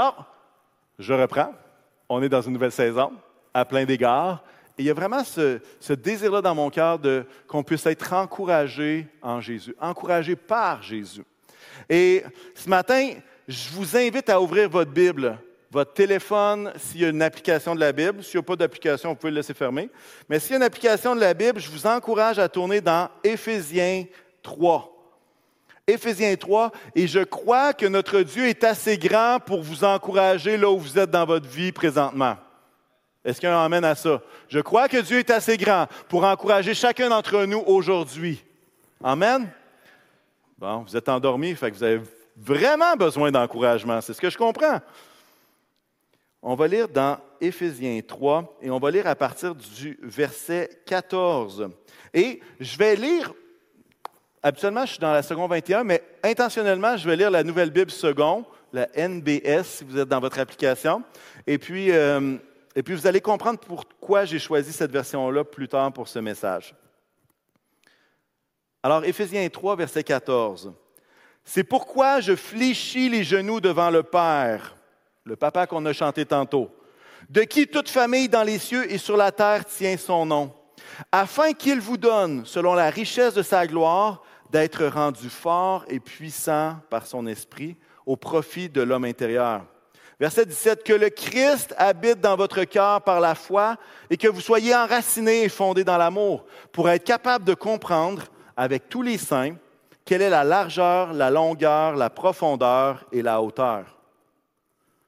Alors, je reprends. On est dans une nouvelle saison, à plein d'égards. Et il y a vraiment ce, ce désir-là dans mon cœur de qu'on puisse être encouragé en Jésus, encouragé par Jésus. Et ce matin, je vous invite à ouvrir votre Bible, votre téléphone, s'il y a une application de la Bible. S'il n'y a pas d'application, vous pouvez le laisser fermer. Mais s'il y a une application de la Bible, je vous encourage à tourner dans Éphésiens 3. Éphésiens 3, et je crois que notre Dieu est assez grand pour vous encourager là où vous êtes dans votre vie présentement. Est-ce qu'il y a un amène à ça? Je crois que Dieu est assez grand pour encourager chacun d'entre nous aujourd'hui. Amen? Bon, vous êtes endormi, fait que vous avez vraiment besoin d'encouragement. C'est ce que je comprends. On va lire dans Éphésiens 3 et on va lire à partir du verset 14. Et je vais lire, habituellement je suis dans la seconde 21, mais intentionnellement je vais lire la Nouvelle Bible seconde, la NBS si vous êtes dans votre application. Et puis, euh, et puis vous allez comprendre pourquoi j'ai choisi cette version-là plus tard pour ce message. Alors, Éphésiens 3, verset 14. C'est pourquoi je fléchis les genoux devant le Père, le papa qu'on a chanté tantôt, de qui toute famille dans les cieux et sur la terre tient son nom, afin qu'il vous donne, selon la richesse de sa gloire, d'être rendu fort et puissant par son esprit au profit de l'homme intérieur. Verset 17, que le Christ habite dans votre cœur par la foi et que vous soyez enracinés et fondés dans l'amour pour être capable de comprendre avec tous les saints quelle est la largeur, la longueur, la profondeur et la hauteur.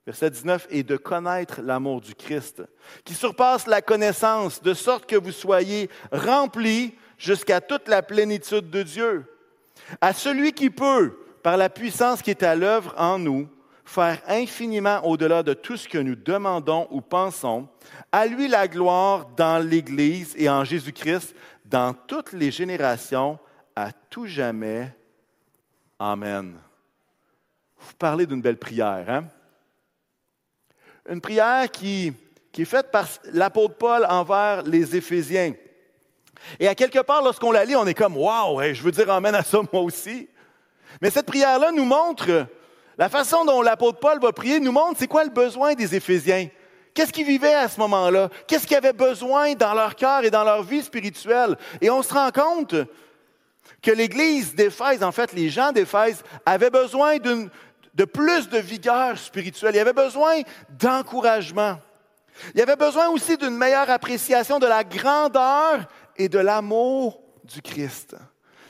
Verset 19, et de connaître l'amour du Christ, qui surpasse la connaissance, de sorte que vous soyez remplis jusqu'à toute la plénitude de Dieu. À celui qui peut, par la puissance qui est à l'œuvre en nous, faire infiniment au-delà de tout ce que nous demandons ou pensons, à lui la gloire dans l'Église et en Jésus-Christ dans toutes les générations, à tout jamais. Amen. Vous parlez d'une belle prière, hein? Une prière qui, qui est faite par l'apôtre Paul envers les Éphésiens. Et à quelque part, lorsqu'on la lit, on est comme Waouh, je veux dire Amen à ça moi aussi. Mais cette prière-là nous montre, la façon dont l'apôtre Paul va prier nous montre c'est quoi le besoin des Éphésiens. Qu'est-ce qu'ils vivaient à ce moment-là? Qu'est-ce qu'ils avaient besoin dans leur cœur et dans leur vie spirituelle? Et on se rend compte que l'Église d'Éphèse, en fait, les gens d'Éphèse, avaient besoin de plus de vigueur spirituelle. Ils avaient besoin d'encouragement. Ils avaient besoin aussi d'une meilleure appréciation de la grandeur et de l'amour du Christ.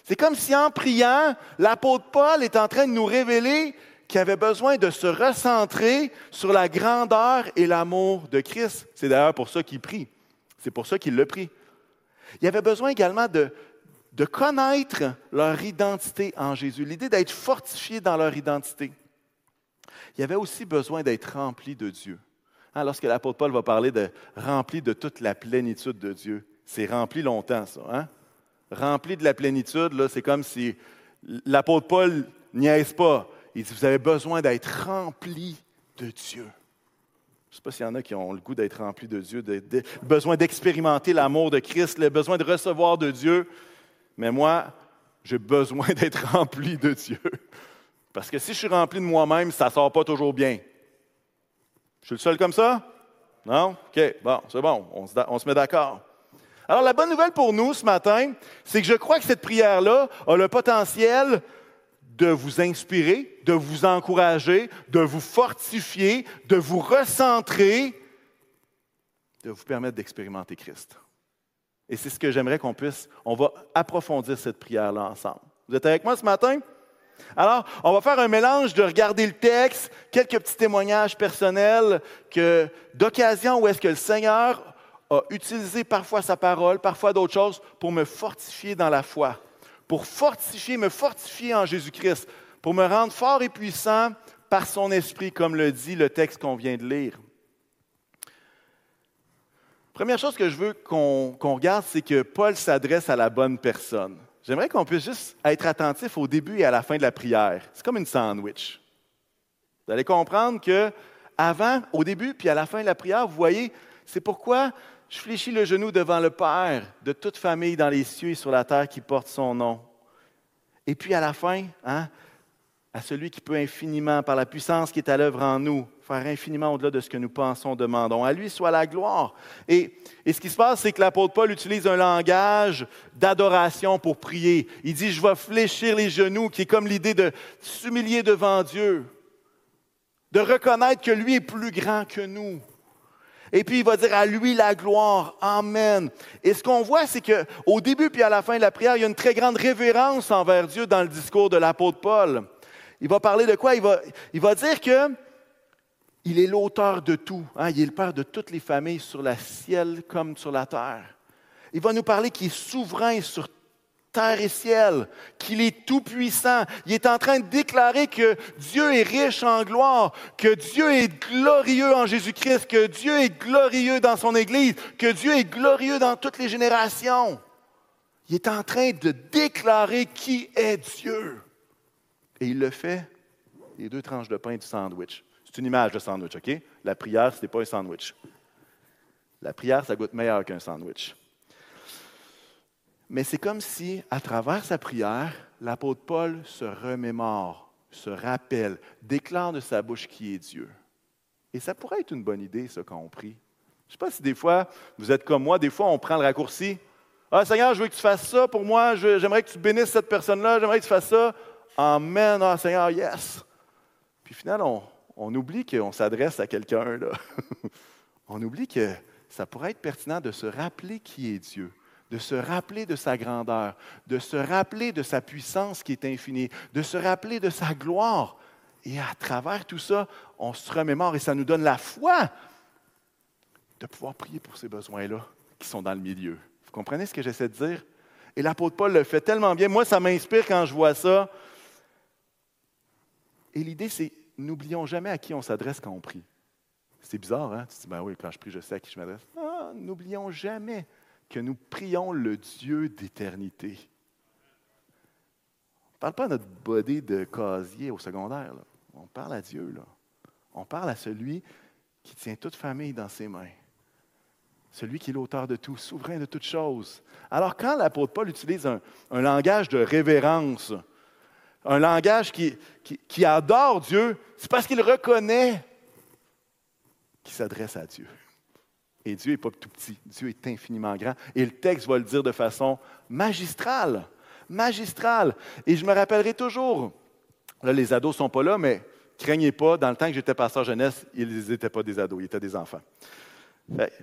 C'est comme si en priant, l'apôtre Paul est en train de nous révéler qu'il avait besoin de se recentrer sur la grandeur et l'amour de Christ. C'est d'ailleurs pour ça qu'il prie. C'est pour ça qu'il le prie. Il avait besoin également de, connaître leur identité en Jésus, l'idée d'être fortifié dans leur identité. Il avait aussi besoin d'être rempli de Dieu. Hein, lorsque l'apôtre Paul va parler de rempli de toute la plénitude de Dieu, c'est rempli longtemps, ça. Hein? Rempli de la plénitude, là, c'est comme si l'apôtre Paul niaise pas. Il dit, vous avez besoin d'être rempli de Dieu. Je ne sais pas s'il y en a qui ont le goût d'être remplis de Dieu, de, besoin d'expérimenter l'amour de Christ, le besoin de recevoir de Dieu. Mais moi, j'ai besoin d'être rempli de Dieu. Parce que si je suis rempli de moi-même, ça ne sort pas toujours bien. Je suis le seul comme ça? Non? OK, bon, c'est bon, on se met d'accord. Alors, la bonne nouvelle pour nous ce matin, c'est que je crois que cette prière-là a le potentiel de vous inspirer, de vous encourager, de vous fortifier, de vous recentrer, de vous permettre d'expérimenter Christ. Et c'est ce que j'aimerais qu'on puisse, on va approfondir cette prière-là ensemble. Vous êtes avec moi ce matin? Alors, on va faire un mélange de regarder le texte, quelques petits témoignages personnels que, d'occasion où est-ce que le Seigneur a utilisé parfois sa parole, parfois d'autres choses pour me fortifier dans la foi, pour fortifier, me fortifier en Jésus-Christ, pour me rendre fort et puissant par son esprit, comme le dit le texte qu'on vient de lire. Première chose que je veux qu'on regarde, c'est que Paul s'adresse à la bonne personne. J'aimerais qu'on puisse juste être attentif au début et à la fin de la prière. C'est comme une sandwich. Vous allez comprendre que avant, au début, puis à la fin de la prière, vous voyez, c'est pourquoi je fléchis le genou devant le Père de toute famille dans les cieux et sur la terre qui porte son nom. Et puis à la fin, hein, à celui qui peut infiniment, par la puissance qui est à l'œuvre en nous, faire infiniment au-delà de ce que nous pensons, demandons. À lui soit la gloire. Et, et ce qui se passe, c'est que l'apôtre Paul utilise un langage d'adoration pour prier. Il dit, je vais fléchir les genoux, qui est comme l'idée de s'humilier devant Dieu, de reconnaître que lui est plus grand que nous. Et puis il va dire à lui la gloire. Amen. Et ce qu'on voit, c'est qu'au début puis à la fin de la prière, il y a une très grande révérence envers Dieu dans le discours de l'apôtre Paul. Il va parler de quoi? Il va, dire que il est l'auteur de tout. Hein? Il est le père de toutes les familles sur la ciel comme sur la terre. Il va nous parler qu'il est souverain sur terre et ciel, qu'il est tout-puissant. Il est en train de déclarer que Dieu est riche en gloire, que Dieu est glorieux en Jésus-Christ, que Dieu est glorieux dans son Église, que Dieu est glorieux dans toutes les générations. Il est en train de déclarer qui est Dieu. Et il le fait, les deux tranches de pain du sandwich. C'est une image de sandwich, OK? La prière, ce n'est pas un sandwich. La prière, ça goûte meilleur qu'un sandwich. Mais c'est comme si, à travers sa prière, l'apôtre Paul se remémore, se rappelle, déclare de sa bouche qui est Dieu. Et ça pourrait être une bonne idée, ça, quand prie. Je ne sais pas si des fois, vous êtes comme moi, des fois, on prend le raccourci. Ah, Seigneur, je veux que tu fasses ça pour moi, j'aimerais que tu bénisses cette personne-là, j'aimerais que tu fasses ça. Amen, ah Seigneur, yes. Puis finalement, on, on oublie qu'on s'adresse à quelqu'un. on oublie que ça pourrait être pertinent de se rappeler qui est Dieu, de se rappeler de sa grandeur, de se rappeler de sa puissance qui est infinie, de se rappeler de sa gloire. Et à travers tout ça, on se remémore et ça nous donne la foi de pouvoir prier pour ces besoins-là qui sont dans le milieu. Vous comprenez ce que j'essaie de dire? Et l'apôtre Paul le fait tellement bien. Moi, ça m'inspire quand je vois ça. Et l'idée, c'est n'oublions jamais à qui on s'adresse quand on prie. C'est bizarre, hein? Tu dis, ben oui, quand je prie, je sais à qui je m'adresse. Non, n'oublions jamais que nous prions le Dieu d'éternité. On ne parle pas à notre body de casier au secondaire. On parle à Dieu. On parle à celui qui tient toute famille dans ses mains. Celui qui est l'auteur de tout, souverain de toutes choses. Alors, quand l'apôtre Paul utilise un, langage de révérence, un langage qui, adore Dieu, c'est parce qu'il reconnaît qu'il s'adresse à Dieu. Et Dieu n'est pas tout petit, Dieu est infiniment grand. Et le texte va le dire de façon magistrale, magistrale. Et je me rappellerai toujours, là les ados ne sont pas là, mais craignez pas, dans le temps que j'étais pasteur jeunesse, ils n'étaient pas des ados, ils étaient des enfants.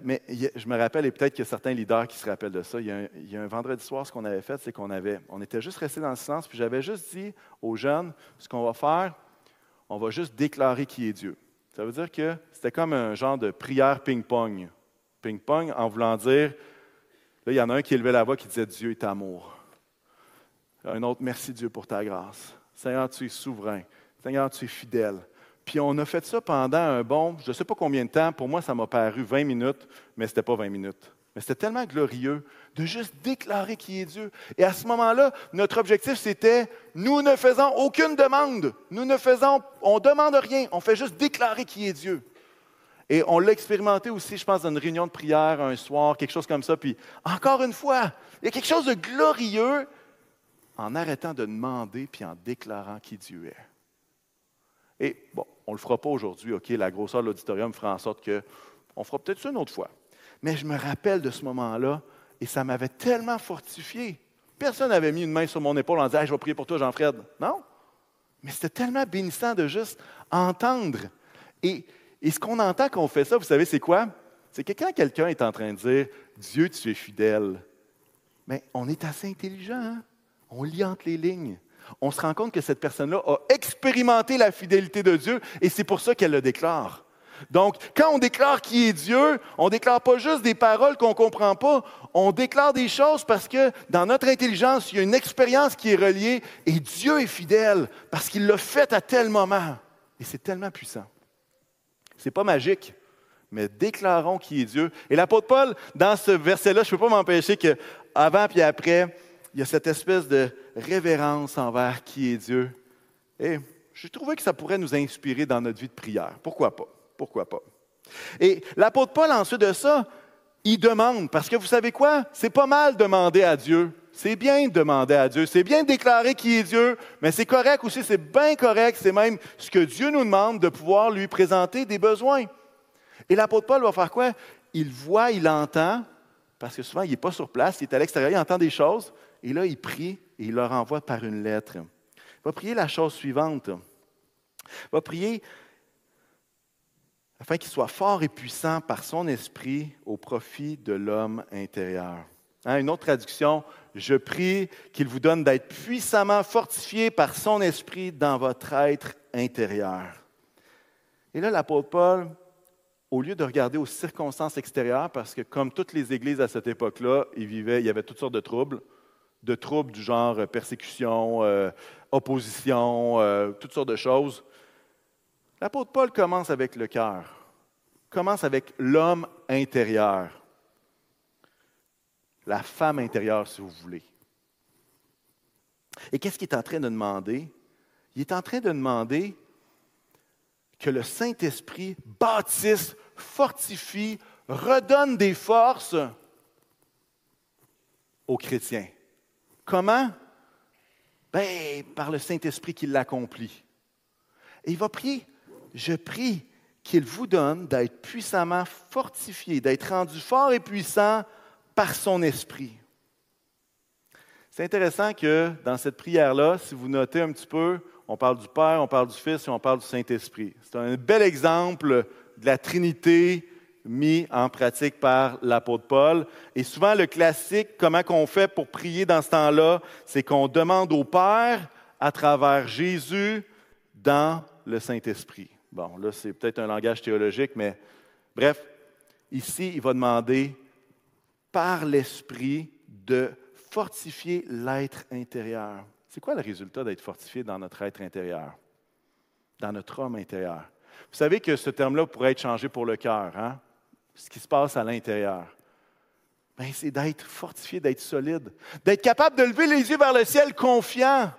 Mais je me rappelle, et peut-être qu'il y a certains leaders qui se rappellent de ça. Il y a un, vendredi soir, ce qu'on avait fait, c'est qu'on avait, était juste resté dans le silence, puis j'avais juste dit aux jeunes, ce qu'on va faire, on va juste déclarer qui est Dieu. Ça veut dire que c'était comme un genre de prière ping-pong. Ping-pong en voulant dire, là, il y en a un qui élevait la voix qui disait Dieu est amour. Un autre, merci Dieu pour ta grâce. Seigneur, tu es souverain. Seigneur, tu es fidèle. Puis on a fait ça pendant un bon, je ne sais pas combien de temps, pour moi ça m'a paru 20 minutes, mais ce n'était pas 20 minutes. Mais c'était tellement glorieux de juste déclarer qui est Dieu. Et à ce moment-là, notre objectif, c'était, nous ne faisons aucune demande. Nous ne faisons, on ne demande rien. On fait juste déclarer qui est Dieu. Et on l'a expérimenté aussi, je pense, dans une réunion de prière un soir, quelque chose comme ça. Puis encore une fois, il y a quelque chose de glorieux en arrêtant de demander puis en déclarant qui Dieu est. Et bon, on ne le fera pas aujourd'hui, OK, la grosseur de l'auditorium fera en sorte que on fera peut-être ça une autre fois. Mais je me rappelle de ce moment-là et ça m'avait tellement fortifié. Personne n'avait mis une main sur mon épaule en disant Je vais prier pour toi, Jean-Fred. Non. Mais c'était tellement bénissant de juste entendre. Et, et ce qu'on entend quand on fait ça, vous savez, c'est quoi? C'est que quand quelqu'un est en train de dire Dieu, tu es fidèle, mais on est assez intelligent, hein? on lit entre les lignes on se rend compte que cette personne-là a expérimenté la fidélité de Dieu et c'est pour ça qu'elle le déclare. Donc, quand on déclare qui est Dieu, on ne déclare pas juste des paroles qu'on ne comprend pas, on déclare des choses parce que dans notre intelligence, il y a une expérience qui est reliée et Dieu est fidèle parce qu'il l'a fait à tel moment. Et c'est tellement puissant. N'est pas magique, mais déclarons qui est Dieu. Et l'apôtre Paul, dans ce verset-là, je ne peux pas m'empêcher qu'avant et après, il y a cette espèce de révérence envers qui est Dieu. Et je trouvais que ça pourrait nous inspirer dans notre vie de prière. Pourquoi pas? Pourquoi pas? Et l'apôtre Paul, ensuite de ça, il demande, parce que vous savez quoi? C'est pas mal demander à Dieu. C'est bien de demander à Dieu, c'est bien de déclarer qui est Dieu, mais c'est correct aussi, c'est bien correct, c'est même ce que Dieu nous demande de pouvoir lui présenter des besoins. Et l'apôtre Paul va faire quoi? Il voit, il entend, parce que souvent il n'est pas sur place, il est à l'extérieur, il entend des choses, et là il prie et il leur envoie par une lettre. Il va prier la chose suivante. Il va prier afin qu'il soit fort et puissant par son esprit au profit de l'homme intérieur. Hein, une autre traduction, je prie qu'il vous donne d'être puissamment fortifié par son esprit dans votre être intérieur. Et là, l'apôtre Paul, au lieu de regarder aux circonstances extérieures, parce que comme toutes les églises à cette époque-là, il, vivait, il y avait toutes sortes de troubles, de troubles du genre euh, persécution, euh, opposition, euh, toutes sortes de choses, l'apôtre Paul commence avec le cœur, commence avec l'homme intérieur la femme intérieure, si vous voulez. Et qu'est-ce qu'il est en train de demander? Il est en train de demander que le Saint-Esprit bâtisse, fortifie, redonne des forces aux chrétiens. Comment? Ben, par le Saint-Esprit qui l'accomplit. Et il va prier. Je prie qu'il vous donne d'être puissamment fortifié, d'être rendu fort et puissant par son esprit. C'est intéressant que dans cette prière-là, si vous notez un petit peu, on parle du Père, on parle du Fils et on parle du Saint-Esprit. C'est un bel exemple de la Trinité mis en pratique par l'apôtre Paul. Et souvent, le classique, comment qu'on fait pour prier dans ce temps-là, c'est qu'on demande au Père, à travers Jésus, dans le Saint-Esprit. Bon, là, c'est peut-être un langage théologique, mais bref, ici, il va demander par l'Esprit de fortifier l'être intérieur. C'est quoi le résultat d'être fortifié dans notre être intérieur, dans notre homme intérieur? Vous savez que ce terme-là pourrait être changé pour le cœur, hein? ce qui se passe à l'intérieur. Ben, c'est d'être fortifié, d'être solide, d'être capable de lever les yeux vers le ciel confiant,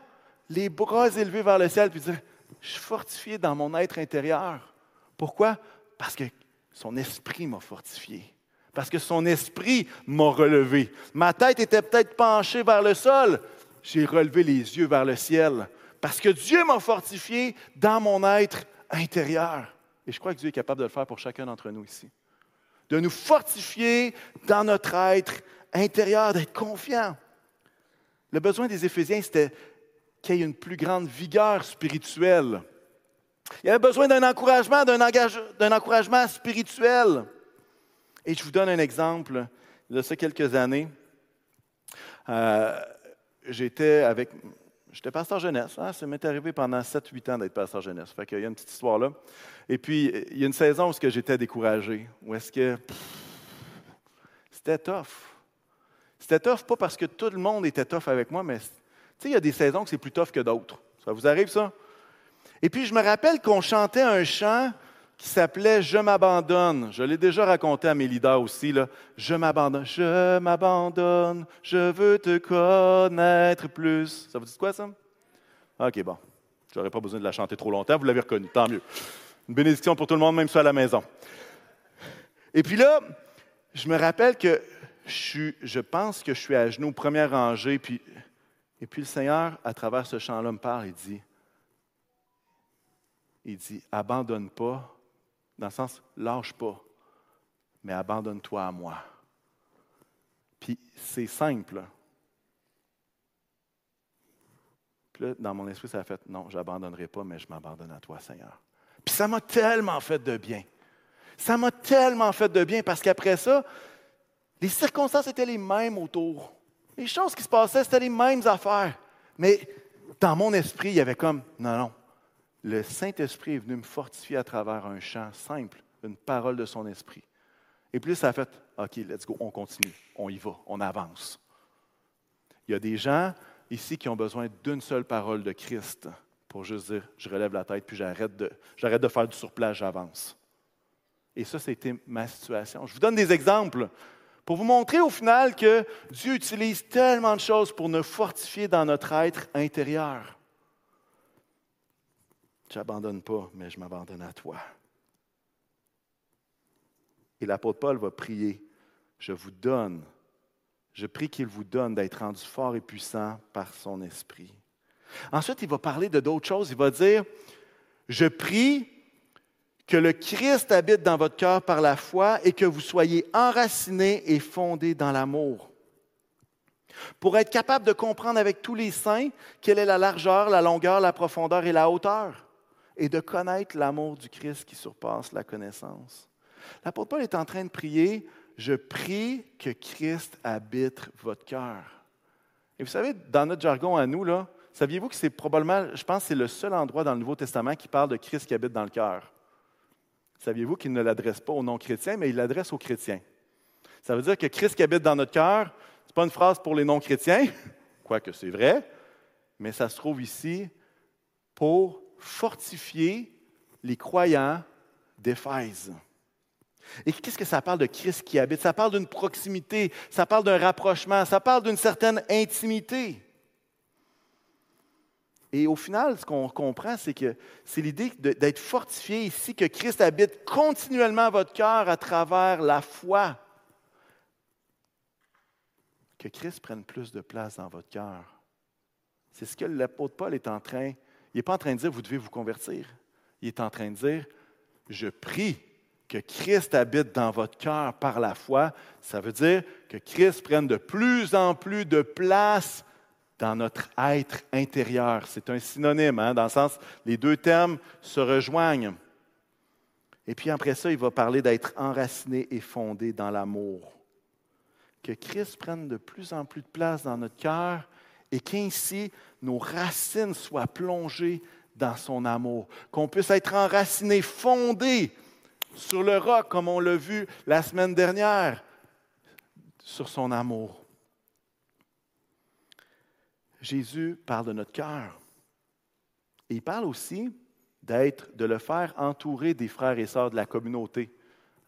les bras élevés vers le ciel, puis dire, je suis fortifié dans mon être intérieur. Pourquoi? Parce que son esprit m'a fortifié parce que son esprit m'a relevé. Ma tête était peut-être penchée vers le sol. J'ai relevé les yeux vers le ciel parce que Dieu m'a fortifié dans mon être intérieur. Et je crois que Dieu est capable de le faire pour chacun d'entre nous ici. De nous fortifier dans notre être intérieur, d'être confiant. Le besoin des Éphésiens, c'était qu'il y ait une plus grande vigueur spirituelle. Il y avait besoin d'un encouragement, d'un encouragement spirituel. Et je vous donne un exemple. De ça quelques années, euh, j'étais avec. J'étais pasteur jeunesse. Hein, ça m'est arrivé pendant 7-8 ans d'être pasteur jeunesse. Fait qu'il y a une petite histoire là. Et puis, il y a une saison où j'étais découragé. Où est-ce que. C'était tough. C'était tough, pas parce que tout le monde était tough avec moi, mais tu sais, il y a des saisons que c'est plus tough que d'autres. Ça vous arrive, ça? Et puis, je me rappelle qu'on chantait un chant qui s'appelait Je m'abandonne. Je l'ai déjà raconté à mes leaders aussi. Là. Je m'abandonne, je m'abandonne, je veux te connaître plus. Ça vous dit quoi, ça? OK, bon. Je n'aurais pas besoin de la chanter trop longtemps, vous l'avez reconnu, tant mieux. Une bénédiction pour tout le monde, même ça à la maison. Et puis là, je me rappelle que je, je pense que je suis à genoux, première rangée, puis, et puis le Seigneur, à travers ce chant-là, me parle et dit, il dit, abandonne pas dans le sens, lâche pas, mais abandonne-toi à moi. Puis c'est simple. Puis là, dans mon esprit, ça a fait, non, je n'abandonnerai pas, mais je m'abandonne à toi, Seigneur. Puis ça m'a tellement fait de bien. Ça m'a tellement fait de bien parce qu'après ça, les circonstances étaient les mêmes autour. Les choses qui se passaient, c'était les mêmes affaires. Mais dans mon esprit, il y avait comme, non, non, le Saint-Esprit est venu me fortifier à travers un chant simple, une parole de son esprit. Et puis ça a fait, OK, let's go, on continue, on y va, on avance. Il y a des gens ici qui ont besoin d'une seule parole de Christ pour juste dire, je relève la tête, puis j'arrête de, j'arrête de faire du surplace, j'avance. Et ça, c'était ma situation. Je vous donne des exemples pour vous montrer au final que Dieu utilise tellement de choses pour nous fortifier dans notre être intérieur. Je n'abandonne pas, mais je m'abandonne à toi. Et l'apôtre Paul va prier, je vous donne Je prie qu'il vous donne d'être rendu fort et puissant par son esprit. Ensuite, il va parler de d'autres choses. Il va dire, je prie que le Christ habite dans votre cœur par la foi et que vous soyez enracinés et fondés dans l'amour. Pour être capable de comprendre avec tous les saints quelle est la largeur, la longueur, la profondeur et la hauteur, et de connaître l'amour du Christ qui surpasse la connaissance. L'apôtre Paul est en train de prier, je prie que Christ habite votre cœur. Et vous savez, dans notre jargon à nous, là, saviez-vous que c'est probablement, je pense, c'est le seul endroit dans le Nouveau Testament qui parle de Christ qui habite dans le cœur? Saviez-vous qu'il ne l'adresse pas aux non-chrétiens, mais il l'adresse aux chrétiens? Ça veut dire que Christ qui habite dans notre cœur, ce n'est pas une phrase pour les non-chrétiens, quoique c'est vrai, mais ça se trouve ici pour fortifier les croyants d'Éphèse. Et qu'est-ce que ça parle de Christ qui habite? Ça parle d'une proximité, ça parle d'un rapprochement, ça parle d'une certaine intimité. Et au final, ce qu'on comprend, c'est que c'est l'idée d'être fortifié ici, que Christ habite continuellement votre cœur à travers la foi. Que Christ prenne plus de place dans votre cœur. C'est ce que l'apôtre Paul est en train, il n'est pas en train de dire, vous devez vous convertir. Il est en train de dire, je prie que Christ habite dans votre cœur par la foi. Ça veut dire que Christ prenne de plus en plus de place dans notre être intérieur. C'est un synonyme, hein, dans le sens, les deux termes se rejoignent. Et puis après ça, il va parler d'être enraciné et fondé dans l'amour. Que Christ prenne de plus en plus de place dans notre cœur et qu'ainsi nos racines soient plongées dans son amour. Qu'on puisse être enraciné, fondé sur le roc, comme on l'a vu la semaine dernière, sur son amour. Jésus parle de notre cœur. Il parle aussi d'être, de le faire entourer des frères et sœurs de la communauté.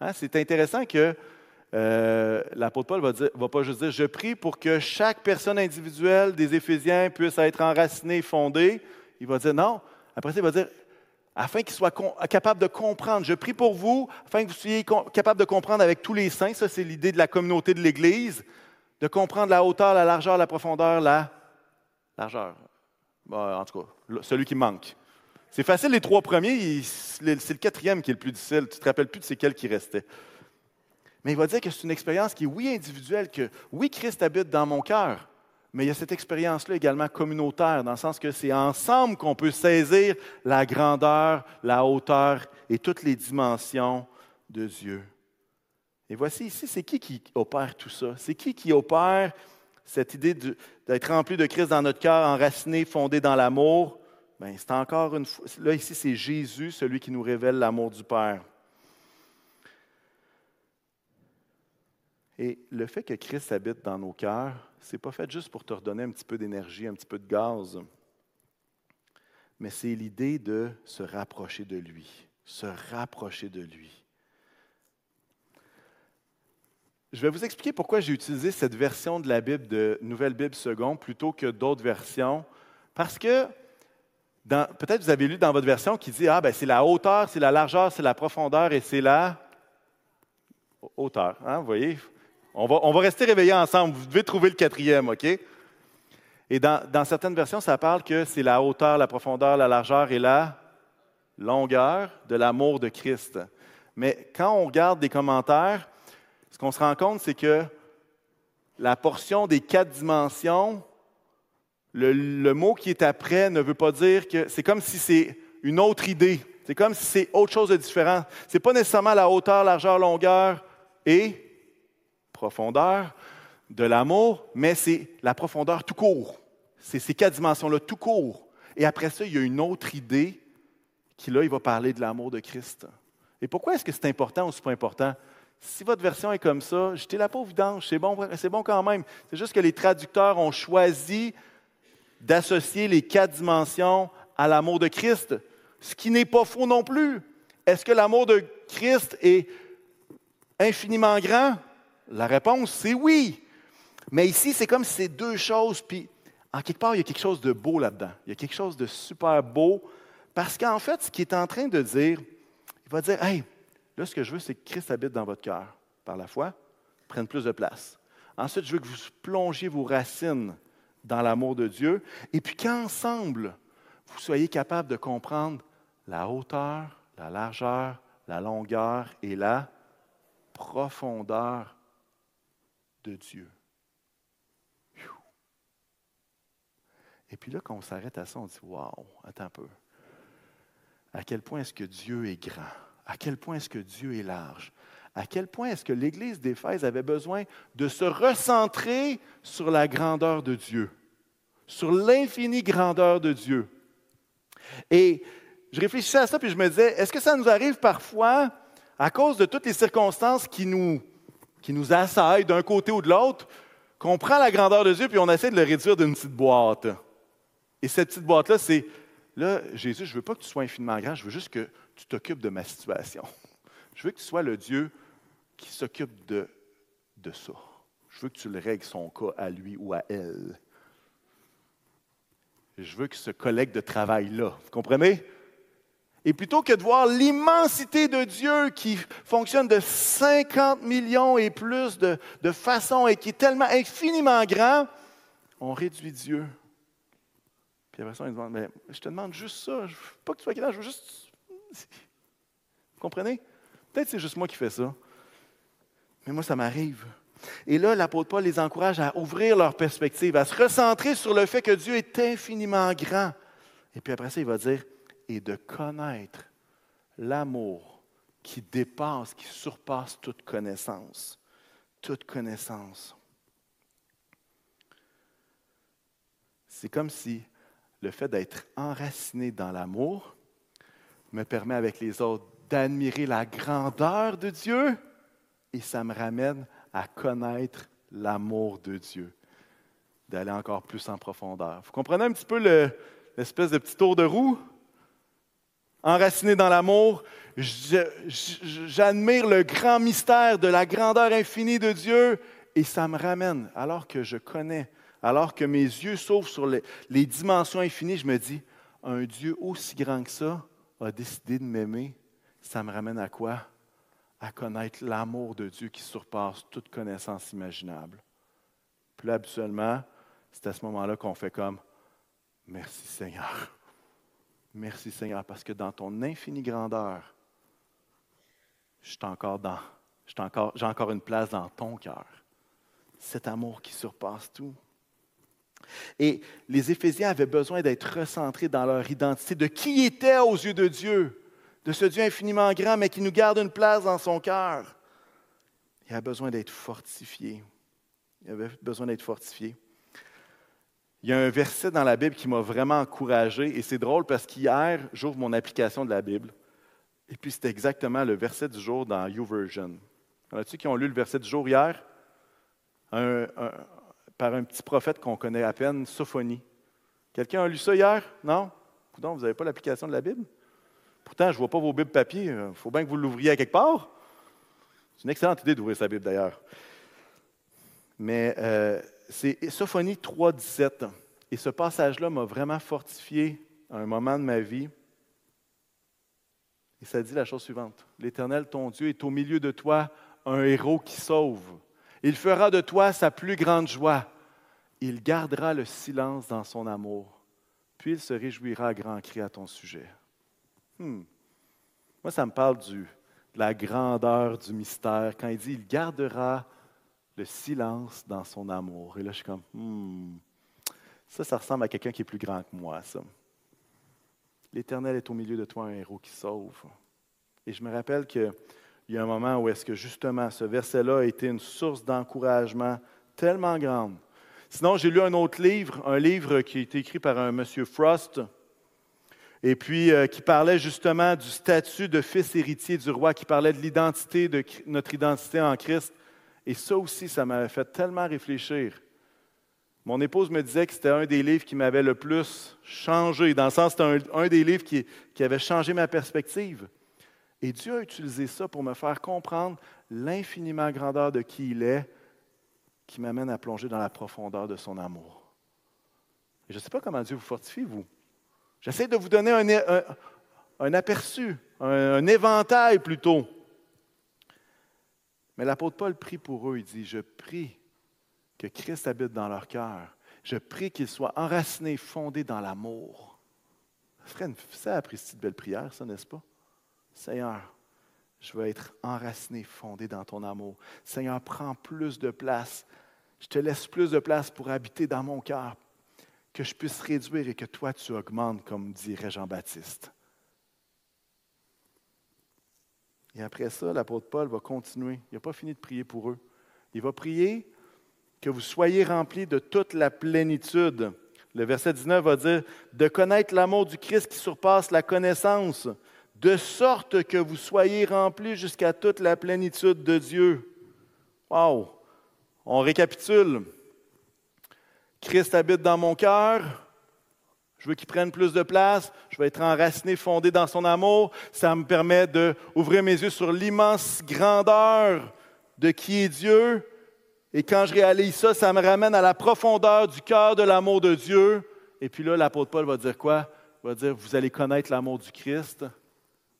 Hein, c'est intéressant que euh, l'apôtre Paul va, va pas juste dire Je prie pour que chaque personne individuelle des Éphésiens puisse être enracinée, fondée. Il va dire non. Après ça, il va dire afin qu'ils soient capables de comprendre. Je prie pour vous, afin que vous soyez capables de comprendre avec tous les saints. Ça, c'est l'idée de la communauté de l'Église, de comprendre la hauteur, la largeur, la profondeur, la Largeur. en tout cas, celui qui manque. C'est facile les trois premiers, c'est le quatrième qui est le plus difficile. Tu ne te rappelles plus de c'est quel qui restait. Mais il va dire que c'est une expérience qui est, oui, individuelle, que oui, Christ habite dans mon cœur, mais il y a cette expérience-là également communautaire, dans le sens que c'est ensemble qu'on peut saisir la grandeur, la hauteur et toutes les dimensions de Dieu. Et voici ici, c'est qui qui opère tout ça? C'est qui qui opère cette idée d'être rempli de Christ dans notre cœur, enraciné, fondé dans l'amour, ben, c'est encore une fois, là ici c'est Jésus, celui qui nous révèle l'amour du Père. Et le fait que Christ habite dans nos cœurs, ce n'est pas fait juste pour te redonner un petit peu d'énergie, un petit peu de gaz, mais c'est l'idée de se rapprocher de lui, se rapprocher de lui. Je vais vous expliquer pourquoi j'ai utilisé cette version de la Bible de Nouvelle Bible seconde plutôt que d'autres versions. Parce que peut-être vous avez lu dans votre version qui dit Ah, ben c'est la hauteur, c'est la largeur, c'est la profondeur et c'est la hauteur. Hein, vous voyez? On va, rester réveillés ensemble. Vous devez trouver le quatrième, OK? Et dans, dans certaines versions, ça parle que c'est la hauteur, la profondeur, la largeur et la longueur de l'amour de Christ. Mais quand on regarde des commentaires, ce qu'on se rend compte, c'est que la portion des quatre dimensions, le, mot qui est après ne veut pas dire que c'est comme si c'est une autre idée. C'est comme si c'est autre chose de différent. Ce n'est pas nécessairement la hauteur, largeur, longueur et profondeur de l'amour, mais c'est la profondeur tout court. C'est ces quatre dimensions-là tout court. Et après ça, il y a une autre idée qui, là, il va parler de l'amour de Christ. Et pourquoi est-ce que c'est important ou c'est pas important? Si votre version est comme ça, jetez la pauvre vidange, c'est c'est bon quand même. C'est juste que les traducteurs ont choisi d'associer les quatre dimensions à l'amour de Christ, ce qui n'est pas faux non plus. Est-ce que l'amour de Christ est infiniment grand? La réponse, c'est oui. Mais ici, c'est comme si c'est deux choses, puis en quelque part, il y a quelque chose de beau là-dedans. Il y a quelque chose de super beau, parce qu'en fait, ce qu'il est en train de dire, il va dire, hey, Là, ce que je veux, c'est que Christ habite dans votre cœur par la foi, prenne plus de place. Ensuite, je veux que vous plongiez vos racines dans l'amour de Dieu. Et puis qu'ensemble, vous soyez capables de comprendre la hauteur, la largeur, la longueur et la profondeur de Dieu. Et puis là, quand on s'arrête à ça, on dit Waouh, attends un peu. À quel point est-ce que Dieu est grand? À quel point est-ce que Dieu est large? À quel point est-ce que l'Église d'Éphèse avait besoin de se recentrer sur la grandeur de Dieu, sur l'infinie grandeur de Dieu? Et je réfléchissais à ça, puis je me disais, est-ce que ça nous arrive parfois, à cause de toutes les circonstances qui nous, qui nous assaillent d'un côté ou de l'autre, qu'on prend la grandeur de Dieu, puis on essaie de le réduire d'une petite boîte? Et cette petite boîte-là, c'est, là, Jésus, je ne veux pas que tu sois infiniment grand, je veux juste que tu t'occupes de ma situation. Je veux que tu sois le Dieu qui s'occupe de, de ça. Je veux que tu le règles son cas à lui ou à elle. Je veux que ce collègue de travail-là, vous comprenez? Et plutôt que de voir l'immensité de Dieu qui fonctionne de 50 millions et plus de, de façons et qui est tellement infiniment grand, on réduit Dieu. Puis après ça, on lui demande, mais je te demande juste ça. Je veux pas que tu sois grand, je veux juste. Vous comprenez? Peut-être c'est juste moi qui fais ça. Mais moi, ça m'arrive. Et là, l'apôtre Paul les encourage à ouvrir leur perspective, à se recentrer sur le fait que Dieu est infiniment grand. Et puis après ça, il va dire, et de connaître l'amour qui dépasse, qui surpasse toute connaissance. Toute connaissance. C'est comme si le fait d'être enraciné dans l'amour me permet avec les autres d'admirer la grandeur de Dieu et ça me ramène à connaître l'amour de Dieu, d'aller encore plus en profondeur. Vous comprenez un petit peu l'espèce de petit tour de roue? Enraciné dans l'amour, j'admire le grand mystère de la grandeur infinie de Dieu et ça me ramène, alors que je connais, alors que mes yeux s'ouvrent sur les, dimensions infinies, je me dis, un Dieu aussi grand que ça a décidé de m'aimer, ça me ramène à quoi? à connaître l'amour de Dieu qui surpasse toute connaissance imaginable. Là, habituellement, c'est à ce moment-là qu'on fait comme Merci Seigneur. Merci Seigneur, parce que dans ton infinie grandeur, j'ai encore une place dans ton cœur. Cet amour qui surpasse tout. Et les Éphésiens avaient besoin d'être recentrés dans leur identité, de qui étaient aux yeux de Dieu de ce Dieu infiniment grand, mais qui nous garde une place dans son cœur. Il a besoin d'être fortifié. Il avait besoin d'être fortifié. Il y a un verset dans la Bible qui m'a vraiment encouragé, et c'est drôle parce qu'hier, j'ouvre mon application de la Bible, et puis c'est exactement le verset du jour dans YouVersion. En a-t-il qui ont lu le verset du jour hier? par un petit prophète qu'on connaît à peine, Sophonie. Quelqu'un a lu ça hier? Non? vous n'avez pas l'application de la Bible? Pourtant, je ne vois pas vos Bibles papier. Il euh, faut bien que vous l'ouvriez à quelque part. C'est une excellente idée d'ouvrir sa Bible d'ailleurs. Mais euh, c'est Sophonie 3, 17. Et ce passage-là m'a vraiment fortifié à un moment de ma vie. Et ça dit la chose suivante. L'Éternel, ton Dieu, est au milieu de toi un héros qui sauve. Il fera de toi sa plus grande joie. Il gardera le silence dans son amour. Puis il se réjouira à grands cris à ton sujet. Hmm. Moi, ça me parle du, de la grandeur du mystère. Quand il dit, il gardera le silence dans son amour. Et là, je suis comme, hmm. ça, ça ressemble à quelqu'un qui est plus grand que moi, ça. L'Éternel est au milieu de toi, un héros qui sauve. Et je me rappelle qu'il y a un moment où est-ce que justement ce verset-là a été une source d'encouragement tellement grande. Sinon, j'ai lu un autre livre, un livre qui a été écrit par un monsieur Frost, et puis euh, qui parlait justement du statut de fils héritier du roi, qui parlait de l'identité, de notre identité en Christ. Et ça aussi, ça m'avait fait tellement réfléchir. Mon épouse me disait que c'était un des livres qui m'avait le plus changé, dans le sens que c'était un, des livres qui, avait changé ma perspective. Et Dieu a utilisé ça pour me faire comprendre l'infiniment grandeur de qui il est, qui m'amène à plonger dans la profondeur de son amour. Je ne sais pas comment Dieu vous fortifie, vous. J'essaie de vous donner un, aperçu, un, éventail plutôt. Mais l'apôtre Paul prie pour eux. Il dit, je prie que Christ habite dans leur cœur. Je prie qu'ils soient enracinés, fondés dans l'amour. Ça ferait une de belle prière, ça, n'est-ce pas? Seigneur, je veux être enraciné, fondé dans ton amour. Seigneur, prends plus de place. Je te laisse plus de place pour habiter dans mon cœur, que je puisse réduire et que toi tu augmentes, comme dirait Jean-Baptiste. Et après ça, l'apôtre Paul va continuer. Il n'a pas fini de prier pour eux. Il va prier que vous soyez remplis de toute la plénitude. Le verset 19 va dire de connaître l'amour du Christ qui surpasse la connaissance, de sorte que vous soyez remplis jusqu'à toute la plénitude de Dieu. Wow! On récapitule. Christ habite dans mon cœur. Je veux qu'il prenne plus de place. Je veux être enraciné, fondé dans son amour. Ça me permet d'ouvrir mes yeux sur l'immense grandeur de qui est Dieu. Et quand je réalise ça, ça me ramène à la profondeur du cœur de l'amour de Dieu. Et puis là, l'apôtre Paul va dire quoi? Il va dire, vous allez connaître l'amour du Christ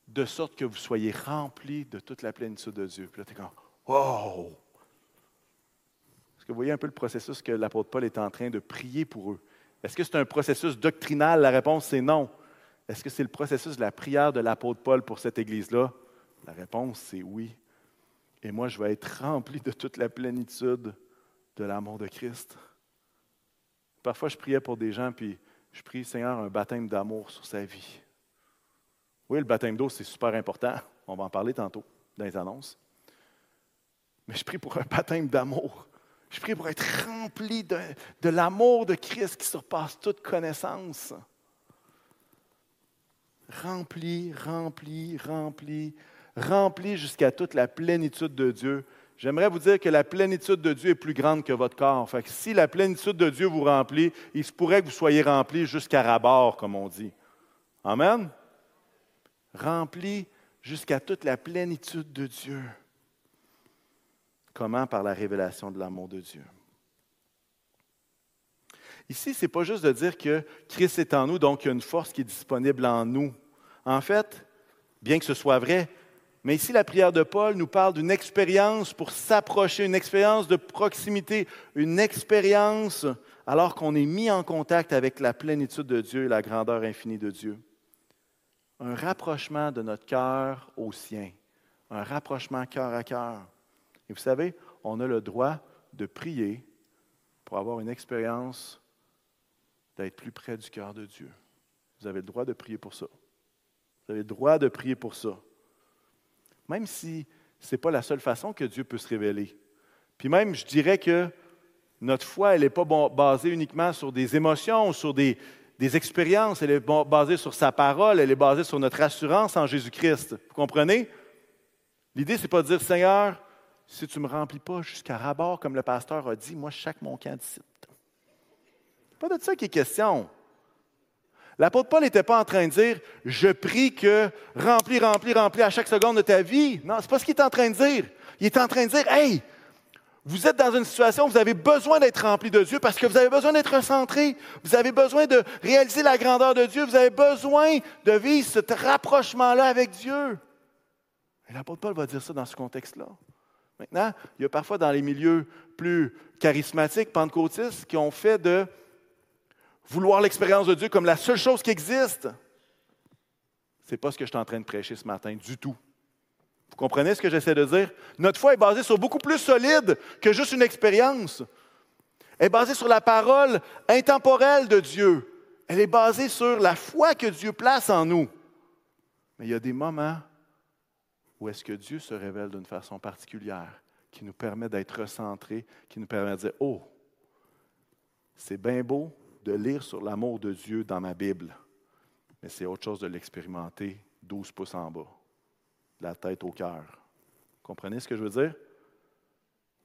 de sorte que vous soyez remplis de toute la plénitude de Dieu. Puis là, tu es comme, wow! Est-ce que vous voyez un peu le processus que l'apôtre Paul est en train de prier pour eux? Est-ce que c'est un processus doctrinal? La réponse, c'est non. Est-ce que c'est le processus de la prière de l'apôtre Paul pour cette Église-là? La réponse, c'est oui. Et moi, je vais être rempli de toute la plénitude de l'amour de Christ. Parfois, je priais pour des gens, puis je prie, Seigneur, un baptême d'amour sur sa vie. Oui, le baptême d'eau, c'est super important. On va en parler tantôt dans les annonces. Mais je prie pour un baptême d'amour. Je prie pour être rempli de, l'amour de Christ qui surpasse toute connaissance. Rempli, rempli, rempli, rempli jusqu'à toute la plénitude de Dieu. J'aimerais vous dire que la plénitude de Dieu est plus grande que votre corps. Fait si la plénitude de Dieu vous remplit, il se pourrait que vous soyez rempli jusqu'à rabord, comme on dit. Amen? Rempli jusqu'à toute la plénitude de Dieu. Comment? Par la révélation de l'amour de Dieu. Ici, ce n'est pas juste de dire que Christ est en nous, donc il y a une force qui est disponible en nous. En fait, bien que ce soit vrai, mais ici, la prière de Paul nous parle d'une expérience pour s'approcher, une expérience de proximité, une expérience alors qu'on est mis en contact avec la plénitude de Dieu et la grandeur infinie de Dieu. Un rapprochement de notre cœur au sien, un rapprochement cœur à cœur. Vous savez, on a le droit de prier pour avoir une expérience d'être plus près du cœur de Dieu. Vous avez le droit de prier pour ça. Vous avez le droit de prier pour ça même si ce n'est pas la seule façon que Dieu peut se révéler. Puis même, je dirais que notre foi, elle n'est pas basée uniquement sur des émotions, sur des, expériences, elle est basée sur sa parole, elle est basée sur notre assurance en Jésus-Christ. Vous comprenez? L'idée, ce n'est pas de dire, Seigneur, si tu ne me remplis pas jusqu'à rabord, comme le pasteur a dit, moi, chaque mon camp d'ici. Pas de ça qui est question. L'apôtre Paul n'était pas en train de dire Je prie que remplis, remplis, remplis à chaque seconde de ta vie. Non, ce n'est pas ce qu'il est en train de dire. Il est en train de dire Hey, vous êtes dans une situation où vous avez besoin d'être rempli de Dieu parce que vous avez besoin d'être centré. Vous avez besoin de réaliser la grandeur de Dieu. Vous avez besoin de vivre ce rapprochement-là avec Dieu. L'apôtre Paul va dire ça dans ce contexte-là. Maintenant, il y a parfois dans les milieux plus charismatiques, pentecôtistes, qui ont fait de vouloir l'expérience de Dieu comme la seule chose qui existe. Ce n'est pas ce que je suis en train de prêcher ce matin du tout. Vous comprenez ce que j'essaie de dire? Notre foi est basée sur beaucoup plus solide que juste une expérience. Elle est basée sur la parole intemporelle de Dieu. Elle est basée sur la foi que Dieu place en nous. Mais il y a des moments où est-ce que Dieu se révèle d'une façon particulière, qui nous permet d'être recentrés, qui nous permet de dire, oh, c'est bien beau, de lire sur l'amour de Dieu dans ma Bible, mais c'est autre chose de l'expérimenter 12 pouces en bas, la tête au cœur. Comprenez ce que je veux dire?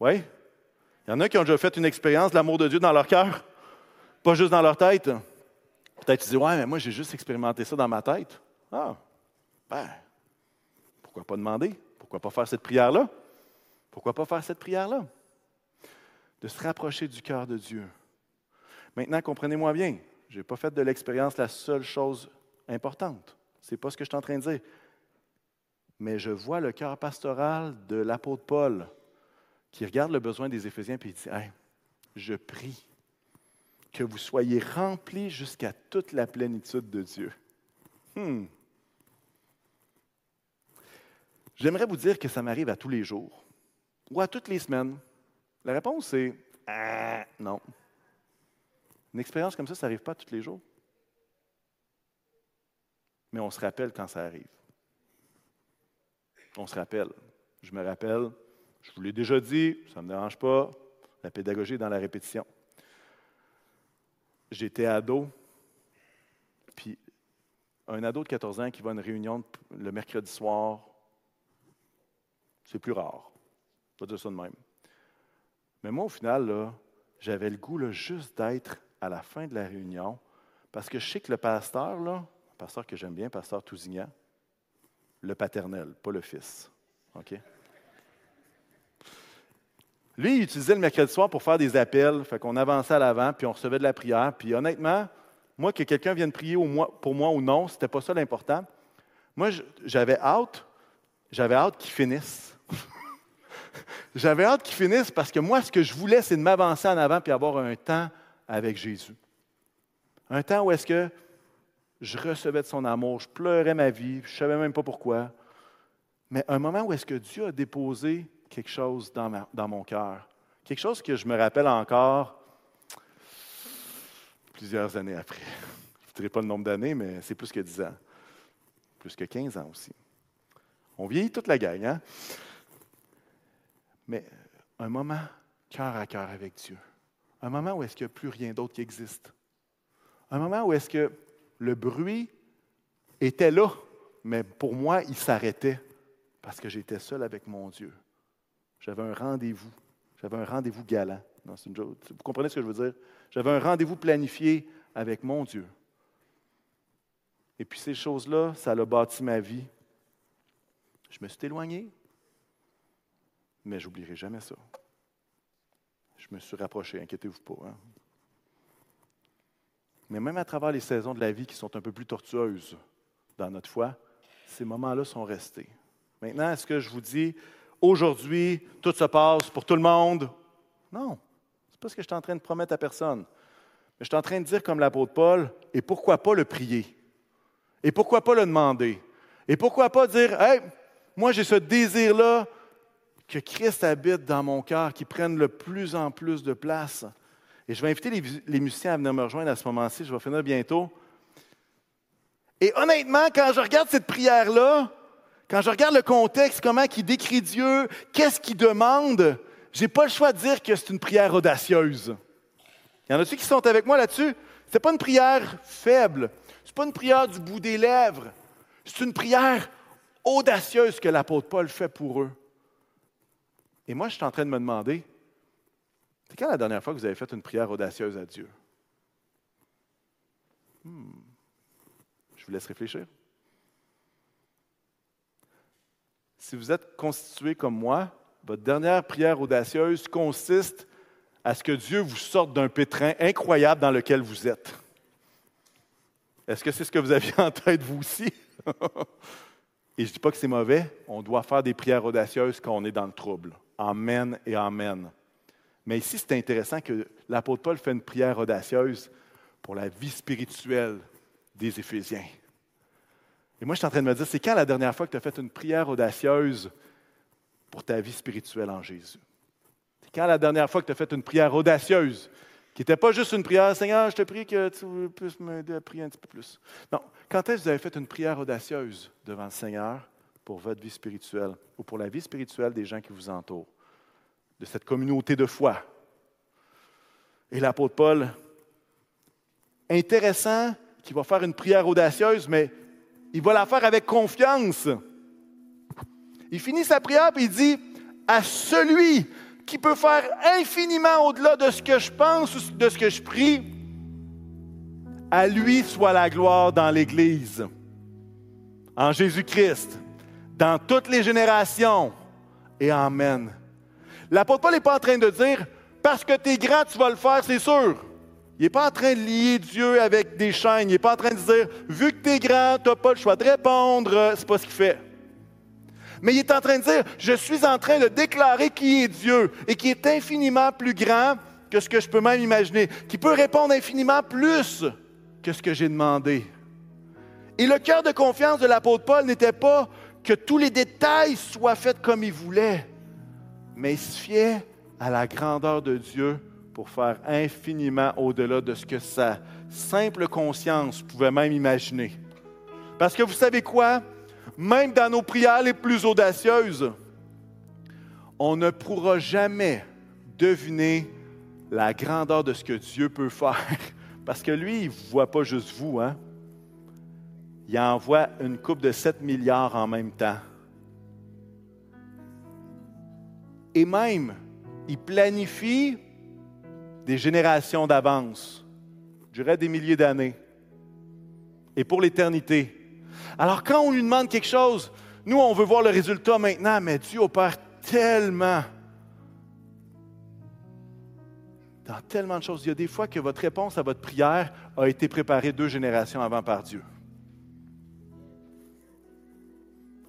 Oui? Il y en a qui ont déjà fait une expérience de l'amour de Dieu dans leur cœur, pas juste dans leur tête. Peut-être tu dis, ouais, mais moi j'ai juste expérimenté ça dans ma tête. Ah, ben, pourquoi pas demander? Pourquoi pas faire cette prière-là? Pourquoi pas faire cette prière-là? De se rapprocher du cœur de Dieu, Maintenant, comprenez-moi bien, je n'ai pas fait de l'expérience la seule chose importante. Ce n'est pas ce que je suis en train de dire. Mais je vois le cœur pastoral de l'apôtre Paul qui regarde le besoin des Éphésiens et il dit hey, je prie que vous soyez remplis jusqu'à toute la plénitude de Dieu. Hmm. J'aimerais vous dire que ça m'arrive à tous les jours ou à toutes les semaines. La réponse est ah, non. Une expérience comme ça, ça n'arrive pas tous les jours. Mais on se rappelle quand ça arrive. On se rappelle. Je me rappelle, je vous l'ai déjà dit, ça ne me dérange pas, la pédagogie est dans la répétition. J'étais ado, puis un ado de 14 ans qui va à une réunion le mercredi soir, c'est plus rare. Je vais dire ça de même. Mais moi, au final, j'avais le goût juste d'être à la fin de la réunion, parce que je sais que le pasteur, là, le pasteur que j'aime bien, pasteur Tousignan, le paternel, pas le fils. OK? Lui, il utilisait le mercredi soir pour faire des appels. Fait qu'on avançait à l'avant, puis on recevait de la prière. Puis honnêtement, moi, que quelqu'un vienne prier pour moi ou non, ce n'était pas ça l'important. Moi, j'avais hâte, j'avais hâte qu'il finisse. j'avais hâte qu'il finisse parce que moi, ce que je voulais, c'est de m'avancer en avant puis avoir un temps avec Jésus. Un temps où est-ce que je recevais de son amour, je pleurais ma vie, je ne savais même pas pourquoi. Mais un moment où est-ce que Dieu a déposé quelque chose dans, mon cœur. Quelque chose que je me rappelle encore plusieurs années après. Je ne dirai pas le nombre d'années, mais c'est plus que 10 ans. Plus que 15 ans aussi. On vieillit toute la gang, hein? Mais un moment cœur à cœur avec Dieu. Un moment où est-ce qu'il n'y a plus rien d'autre qui existe. Un moment où est-ce que le bruit était là, mais pour moi, il s'arrêtait parce que j'étais seul avec mon Dieu. J'avais un rendez-vous. J'avais un rendez-vous galant. Vous comprenez ce que je veux dire? J'avais un rendez-vous planifié avec mon Dieu. Et puis ces choses-là, ça a bâti ma vie. Je me suis éloigné, mais je n'oublierai jamais ça. Je me suis rapproché, inquiétez-vous pas. Hein. Mais même à travers les saisons de la vie qui sont un peu plus tortueuses dans notre foi, ces moments-là sont restés. Maintenant, est-ce que je vous dis, aujourd'hui, tout se passe pour tout le monde? Non, ce n'est pas ce que je suis en train de promettre à personne. Mais je suis en train de dire comme l'apôtre Paul, et pourquoi pas le prier? Et pourquoi pas le demander? Et pourquoi pas dire, hey, moi j'ai ce désir-là que Christ habite dans mon cœur, qui prenne de plus en plus de place. Et je vais inviter les, musiciens à venir me rejoindre à ce moment-ci, je vais finir bientôt. Et honnêtement, quand je regarde cette prière-là, quand je regarde le contexte, comment il décrit Dieu, qu'est-ce qu'il demande, je n'ai pas le choix de dire que c'est une prière audacieuse. Il y en a-tu qui sont avec moi là-dessus? Ce n'est pas une prière faible. Ce n'est pas une prière du bout des lèvres. C'est une prière audacieuse que l'apôtre Paul fait pour eux. Et moi, je suis en train de me demander, c'est quand la dernière fois que vous avez fait une prière audacieuse à Dieu? Hmm. Je vous laisse réfléchir. si vous êtes constitué comme moi, votre dernière prière audacieuse consiste à ce que Dieu vous sorte d'un pétrin incroyable dans lequel vous êtes. Est-ce que c'est ce que vous aviez en tête, vous aussi? et je ne dis pas que c'est mauvais. On doit faire des prières audacieuses quand on est dans le trouble. Amen et Amen. Mais ici, c'est intéressant que l'apôtre Paul fait une prière audacieuse pour la vie spirituelle des Éphésiens. Et moi, je suis en train de me dire, c'est quand la dernière fois que tu as fait une prière audacieuse pour ta vie spirituelle en Jésus? C'est quand la dernière fois que tu as fait une prière audacieuse, qui n'était pas juste une prière, Seigneur, je te prie que tu puisses m'aider à prier un petit peu plus. Non, quand est-ce que vous avez fait une prière audacieuse devant le Seigneur? Pour votre vie spirituelle ou pour la vie spirituelle des gens qui vous entourent, de cette communauté de foi? Et l'apôtre Paul, intéressant qu'il va faire une prière audacieuse, mais il va la faire avec confiance. Il finit sa prière et il dit à celui qui peut faire infiniment au-delà de ce que je pense ou de ce que je prie, à lui soit la gloire dans l'Église, en Jésus-Christ, dans toutes les générations. Et Amen. L'apôtre Paul n'est pas en train de dire, parce que tu es grand, tu vas le faire, c'est sûr. Il n'est pas en train de lier Dieu avec des chaînes. Il n'est pas en train de dire, vu que tu es grand, tu n'as pas le choix de répondre. C'est pas ce qu'il fait. Mais il est en train de dire, je suis en train de déclarer qui est Dieu et qui est infiniment plus grand que ce que je peux même imaginer, qui peut répondre infiniment plus que ce que j'ai demandé. Et le cœur de confiance de l'apôtre Paul n'était pas que tous les détails soient faits comme il voulait, mais il se fiait à la grandeur de Dieu pour faire infiniment au-delà de ce que sa simple conscience pouvait même imaginer. Parce que vous savez quoi? Même dans nos prières les plus audacieuses, on ne pourra jamais deviner la grandeur de ce que Dieu peut faire. Parce que lui, il ne voit pas juste vous, hein? Il envoie une coupe de 7 milliards en même temps. Et même, il planifie des générations d'avance, je des milliers d'années, et pour l'éternité. Alors quand on lui demande quelque chose, nous, on veut voir le résultat maintenant, mais Dieu opère tellement dans tellement de choses. Il y a des fois que votre réponse à votre prière a été préparée deux générations avant par Dieu.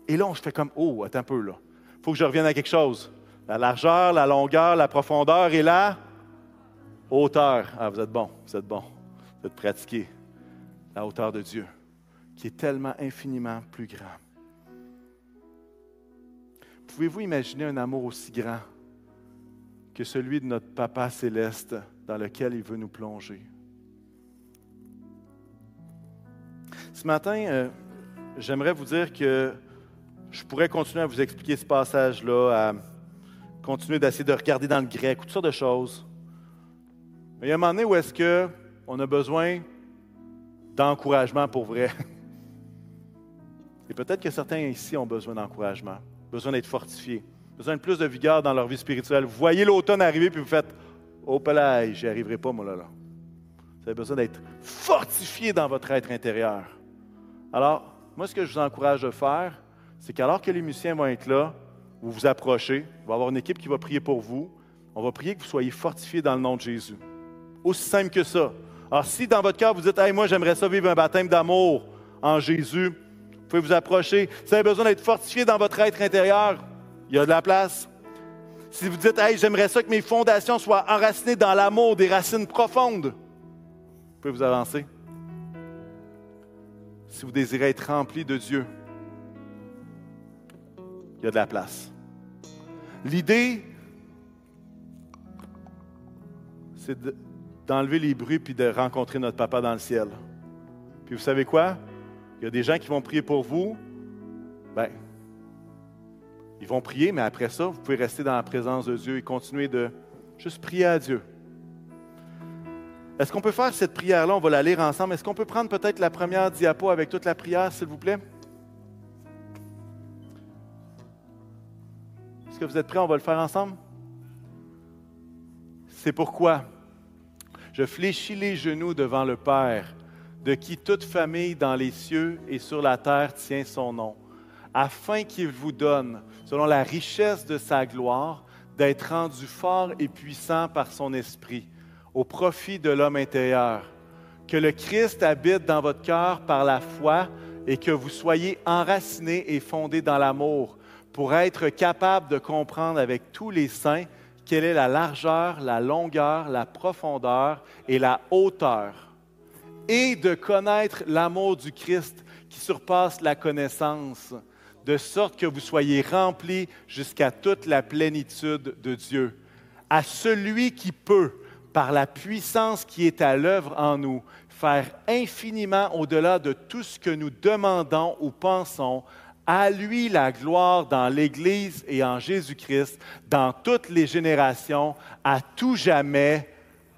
Et là, on se fait comme, oh, attends un peu là. Il faut que je revienne à quelque chose. La largeur, la longueur, la profondeur et la hauteur. Ah, vous êtes bon, vous êtes bon. Vous êtes pratiqué. La hauteur de Dieu, qui est tellement infiniment plus grand. Pouvez-vous imaginer un amour aussi grand que celui de notre Papa céleste dans lequel il veut nous plonger? Ce matin, euh, j'aimerais vous dire que je pourrais continuer à vous expliquer ce passage-là, à continuer d'essayer de regarder dans le grec, toutes sortes de choses. Mais il y a un moment donné où est-ce qu'on a besoin d'encouragement pour vrai. Et peut-être que certains ici ont besoin d'encouragement besoin d'être fortifiés, besoin de plus de vigueur dans leur vie spirituelle. Vous voyez l'automne arriver, puis vous faites Oh, palais, j'y arriverai pas, moi, là, là. Vous avez besoin d'être fortifié dans votre être intérieur. Alors, moi, ce que je vous encourage de faire, c'est qu'alors que les musiciens vont être là, vous vous approchez, il va y avoir une équipe qui va prier pour vous. On va prier que vous soyez fortifiés dans le nom de Jésus. Aussi simple que ça. Alors, si dans votre cœur, vous dites, hey, moi, j'aimerais ça vivre un baptême d'amour en Jésus, vous pouvez vous approcher. Si vous avez besoin d'être fortifié dans votre être intérieur, il y a de la place. Si vous dites, hey, j'aimerais ça que mes fondations soient enracinées dans l'amour, des racines profondes, vous pouvez vous avancer. Si vous désirez être rempli de Dieu, il y a de la place. L'idée, c'est d'enlever les bruits puis de rencontrer notre papa dans le ciel. Puis vous savez quoi? Il y a des gens qui vont prier pour vous. Ben, ils vont prier, mais après ça, vous pouvez rester dans la présence de Dieu et continuer de juste prier à Dieu. Est-ce qu'on peut faire cette prière-là? On va la lire ensemble. Est-ce qu'on peut prendre peut-être la première diapo avec toute la prière, s'il vous plaît? Est-ce que vous êtes prêts? On va le faire ensemble? C'est pourquoi je fléchis les genoux devant le Père de qui toute famille dans les cieux et sur la terre tient son nom, afin qu'il vous donne, selon la richesse de sa gloire, d'être rendu fort et puissant par son esprit, au profit de l'homme intérieur. Que le Christ habite dans votre cœur par la foi et que vous soyez enracinés et fondés dans l'amour, pour être capable de comprendre avec tous les saints quelle est la largeur, la longueur, la profondeur et la hauteur et de connaître l'amour du Christ qui surpasse la connaissance, de sorte que vous soyez remplis jusqu'à toute la plénitude de Dieu. À celui qui peut, par la puissance qui est à l'œuvre en nous, faire infiniment au-delà de tout ce que nous demandons ou pensons, à lui la gloire dans l'Église et en Jésus-Christ, dans toutes les générations, à tout jamais.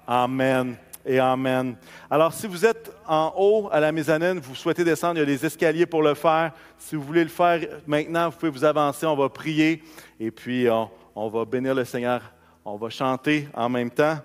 Amen et Amen. Alors, si vous êtes en haut à la mezzanine, vous souhaitez descendre, il y a des escaliers pour le faire. Si vous voulez le faire maintenant, vous pouvez vous avancer, on va prier et puis on, on va bénir le Seigneur. On va chanter en même temps.